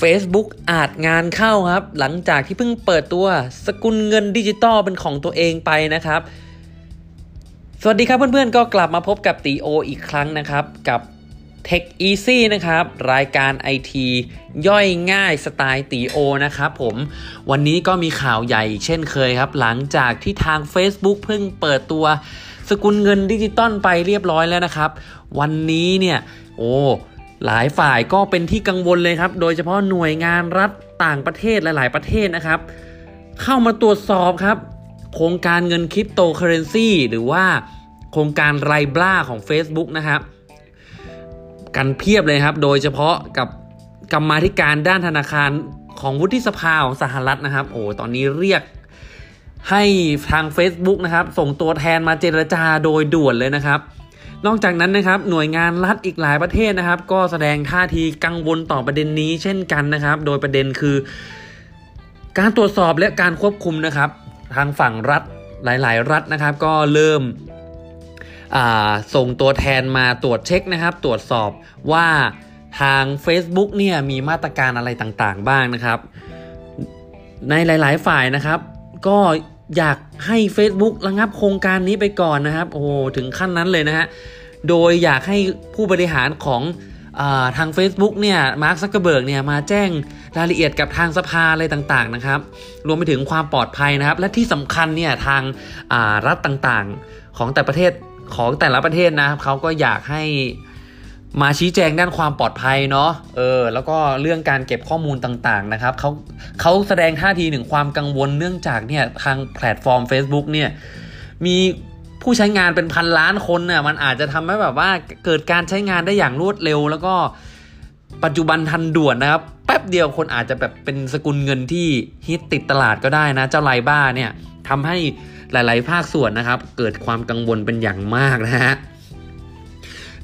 Facebook อาจงานเข้าครับ หลังจากที่เพิ่งเปิดตัวสกุลเงินดิจิตอลเป็นของตัวเองไปนะครับ สวัสดีครับเพื่อนๆ ก็กลับมาพบกับตีโออีกครั้งนะครับ กับ Tech Easy นะครับ รายการ IT ย่อยง่ายสไตล์ตีโอนะครับผม วันนี้ก็มีข่าวใหญ่เช่นเคยครับ หลังจากที่ทาง Facebook เพิ่งเปิดตัวสกุลเงินดิจิตอลไปเรียบร้อยแล้วนะครับ วันนี้เนี่ย โอ้ หลายฝ่ายก็เป็นที่กังวลเลยครับ โดยเฉพาะหน่วยงานรัฐต่างประเทศหลาย ๆ ประเทศนะครับ เข้ามาตรวจสอบครับ โครงการเงินคริปโตเคอเรนซีหรือว่าโครงการไรบล้าของ Facebook นะครับ กันเพียบเลยครับ โดยเฉพาะกับกรรมาธิการด้านธนาคารของวุฒิสภาของสหรัฐนะครับ โอ้ตอนนี้เรียกให้ทาง Facebook นะครับ ส่งตัวแทนมาเจรจาโดยด่วนเลยนะครับ นอกจากนั้นนะครับหน่วยงานรัฐอีกหลายประเทศนะครับ ก็แสดงท่าทีกังวลต่อประเด็นนี้เช่นกันนะครับ โดยประเด็นคือ การตรวจสอบและการควบคุมนะครับ ทางฝั่งรัฐหลาย ๆ รัฐนะครับ ก็เริ่มส่งตัวแทนมาตรวจเช็คนะครับ ตรวจสอบว่าทาง Facebook เนี่ยมีมาตรการอะไรต่างๆ บ้างนะครับ ในหลาย ๆ ฝ่ายนะครับ ก็อยากให้ Facebook ระงับโครงการนี้ไปก่อนนะครับ โอ้ถึงขั้นนั้นเลยนะฮะ โดยอยากให้ผู้บริหารของอทาง Facebook เนี่ยมาร์คซักเกอร์เบิร์กเนี่ยมาแจ้งรายละเอียดกับทางสภาอะไรต่างๆนะครับ รวมไปถึงความปลอดภัยนะครับ และที่สำคัญเนี่ยทางรัฐต่างๆของแต่ประเทศของแต่ละประเทศนะครับเขาก็อยากให้มาชี้แจงด้านความปลอดภัยเนาะเออแล้วก็เรื่องการเก็บข้อมูลต่างๆนะครับเขาเขาแสดงท่าทีถึงความกังวลเนื่องจากเนี่ยทางแพลตฟอร์ม Facebook เนี่ยมี ผู้ใช้งานเป็นพันล้านคนน่ะมันอาจจะทำให้แบบว่าเกิดการใช้งานได้อย่างรวดเร็ว แล้วก็ปัจจุบันทันด่วนนะครับ แป๊บเดียวคนอาจจะแบบเป็นสกุลเงินที่ฮิตติดตลาดก็ได้นะ เจ้าไลบ้าเนี่ยทำให้หลาย ๆ ภาคส่วนนะครับ เกิดความกังวลเป็นอย่างมากนะฮะ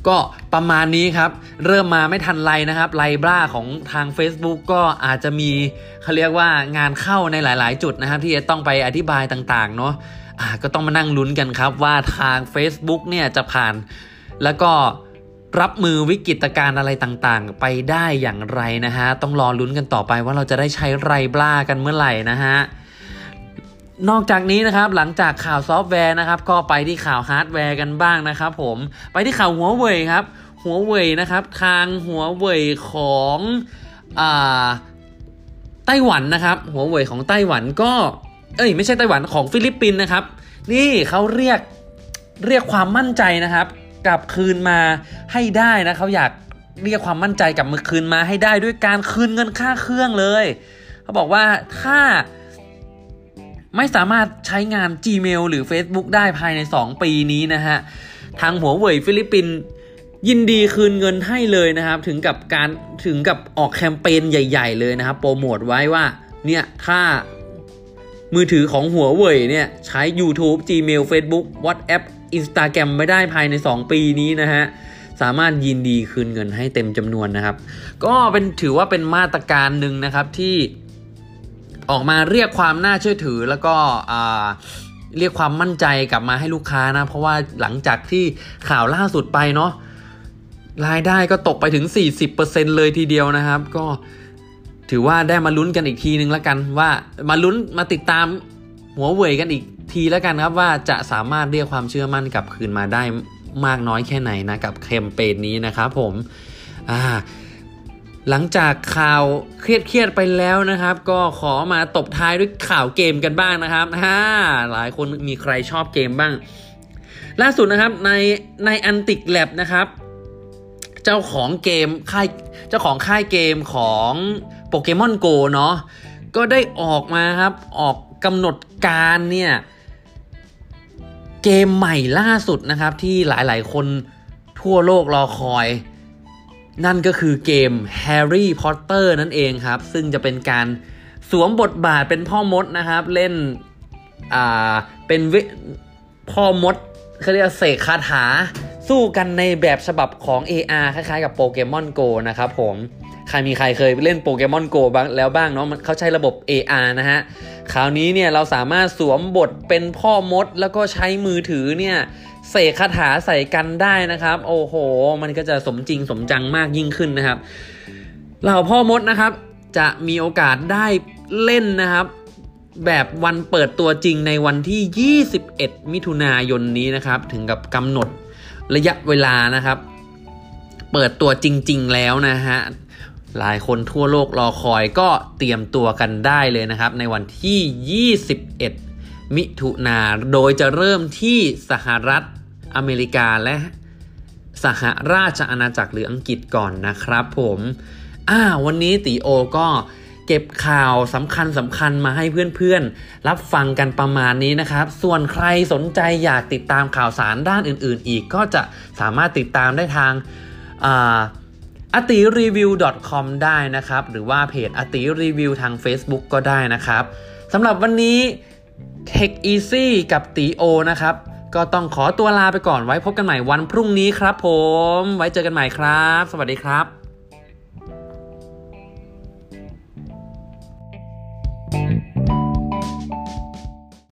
ก็ประมาณนี้ครับ เริ่มมาไม่ทันไรนะครับ Libra ของทาง Facebook ก็อาจจะมีเขาเรียกว่างานเข้าในหลาย ๆ จุดนะครับ ที่จะต้องไปอธิบายต่าง ๆ เนาะ ก็ต้องมานั่งลุ้นกันครับว่าทาง Facebook เนี่ยจะผ่านแล้วก็รับมือวิกฤตการณ์อะไรต่างๆ ไปได้อย่างไรนะฮะ ต้องรอลุ้นกันต่อไปว่าเราจะได้ใช้ Libra กันเมื่อไหร่นะฮะ นอกจากนี้นะครับหลังจากข่าวซอฟต์แวร์นะครับ ก็ไปที่ข่าวฮาร์ดแวร์กันบ้างนะครับผมไปที่ข่าวหัวเว่ยครับหัวเว่ยนะครับทางหัวเว่ยของอ่าไต้หวันนะครับ หัวเว่ยของไต้หวันก็ เอ้ยไม่ใช่ไต้หวันของฟิลิปปินส์นะครับ นี่เขาเรียกเรียกความมั่นใจนะครับ กลับคืนมาให้ได้นะเขาอยากเรียกความมั่นใจกลับมาคืนมาให้ได้ด้วยการคืนเงินค่าเครื่องเลย เขาบอกว่าถ้าไม่สามารถใช้งาน Gmail หรือ Facebook ได้ภายใน 2 ปีนี้นะฮะ ทางหัวเว่ยฟิลิปปินส์ยินดีคืนเงินให้เลยนะครับ ถึงกับการถึงกับออกแคมเปญใหญ่ ๆ เลยนะครับ โปรโมทไว้ว่าเนี่ยถ้า มือถือของหัวเว่ยเนี่ยใช้ YouTube Gmail Facebook WhatsApp Instagram ไม่ได้ภายใน 2 ปีนี้นะฮะ สามารถยินดีคืนเงินให้เต็มจำนวนนะครับ ก็เป็นถือว่าเป็นมาตรการหนึ่งนะครับที่ออกมาเรียกความน่าเชื่อถือแล้วก็เรียกความมั่นใจกลับมาให้ลูกค้านะ เพราะว่าหลังจากที่ข่าวล่าสุดไปเนาะรายได้ก็ตกไปถึง 40%เลยทีเดียวนะครับ ก็ ถือว่าได้มาลุ้นกันอีกทีนึงแล้วกันว่ามาลุ้นมาติดตามหัวเว่ยกันอีกทีแล้วกันครับว่าจะสามารถเรียกความเชื่อมั่นกลับคืนมาได้มากน้อยแค่ไหนนะกับแคมเปญนี้นะครับผมอ่าหลังจากข่าวเครียดๆไปแล้วนะครับ ก็ขอมาตบท้ายด้วยข่าวเกมกันบ้างนะครับฮ่าหลายคนมีใครชอบเกมบ้าง ล่าสุดนะครับในในอันติกแลบนะครับ เจ้าของเกมค่ายเจ้าของค่ายเกมของโปเกมอนโกเนาะก็ได้ออกมาครับออกกำหนดการเนี่ยเกมใหม่ล่าสุดนะครับที่หลายๆ คนทั่วโลกรอคอย นั่นก็คือเกม Harry Potter นั่นเองครับ ซึ่งจะเป็นการสวมบทบาทเป็นพ่อมดนะครับ เล่นอ่าเป็นพ่อมดเขาเรียกเสกคาถา สู้กันในแบบฉบับของ AR คล้ายๆกับโปเกมอนโกนะครับผมใครมีใครเคยเล่นโปเกมอนโกบ้างแล้วบ้างเนาะมันเขาใช้ระบบ AR นะฮะ คราวนี้เนี่ยเราสามารถสวมบทเป็นพ่อมด แล้วก็ใช้มือถือเนี่ยเสกคาถาใส่กันได้นะครับ โอ้โห มันก็จะสมจริงสมจังมากยิ่งขึ้นนะครับเหล่าพ่อมดนะครับ จะมีโอกาสได้เล่นนะครับ แบบวันเปิดตัวจริงในวันที่ 21 มิถุนายนนี้นะครับ ถึงกับกำหนด ระยะเวลานะครับ เปิดตัวจริง ๆ แล้วนะฮะหลายคนทั่วโลกรอคอยก็เตรียมตัวกันได้เลยนะครับ ในวันที่ 21 มิถุนาโดยจะเริ่มที่สหรัฐอเมริกาและสหราชอาณาจักรหรืออังกฤษก่อนนะครับผมอ่าวันนี้ตีโอก็ เก็บข่าวสำคัญสำคัญมาให้เพื่อนๆ รับฟังกันประมาณนี้นะครับ ส่วนใครสนใจอยากติดตามข่าวสารด้านอื่นๆ อีกก็จะสามารถติดตามได้ทางอติรีวิว .com ได้นะครับ หรือว่าเพจอติรีวิวทาง Facebook ก็ได้นะครับสำหรับวันนี้ Tech Easy กับตีโอนะครับ ก็ต้องขอตัวลาไปก่อนไว้พบกันใหม่วันพรุ่งนี้ครับผม ไว้เจอกันใหม่ครับ สวัสดีครับ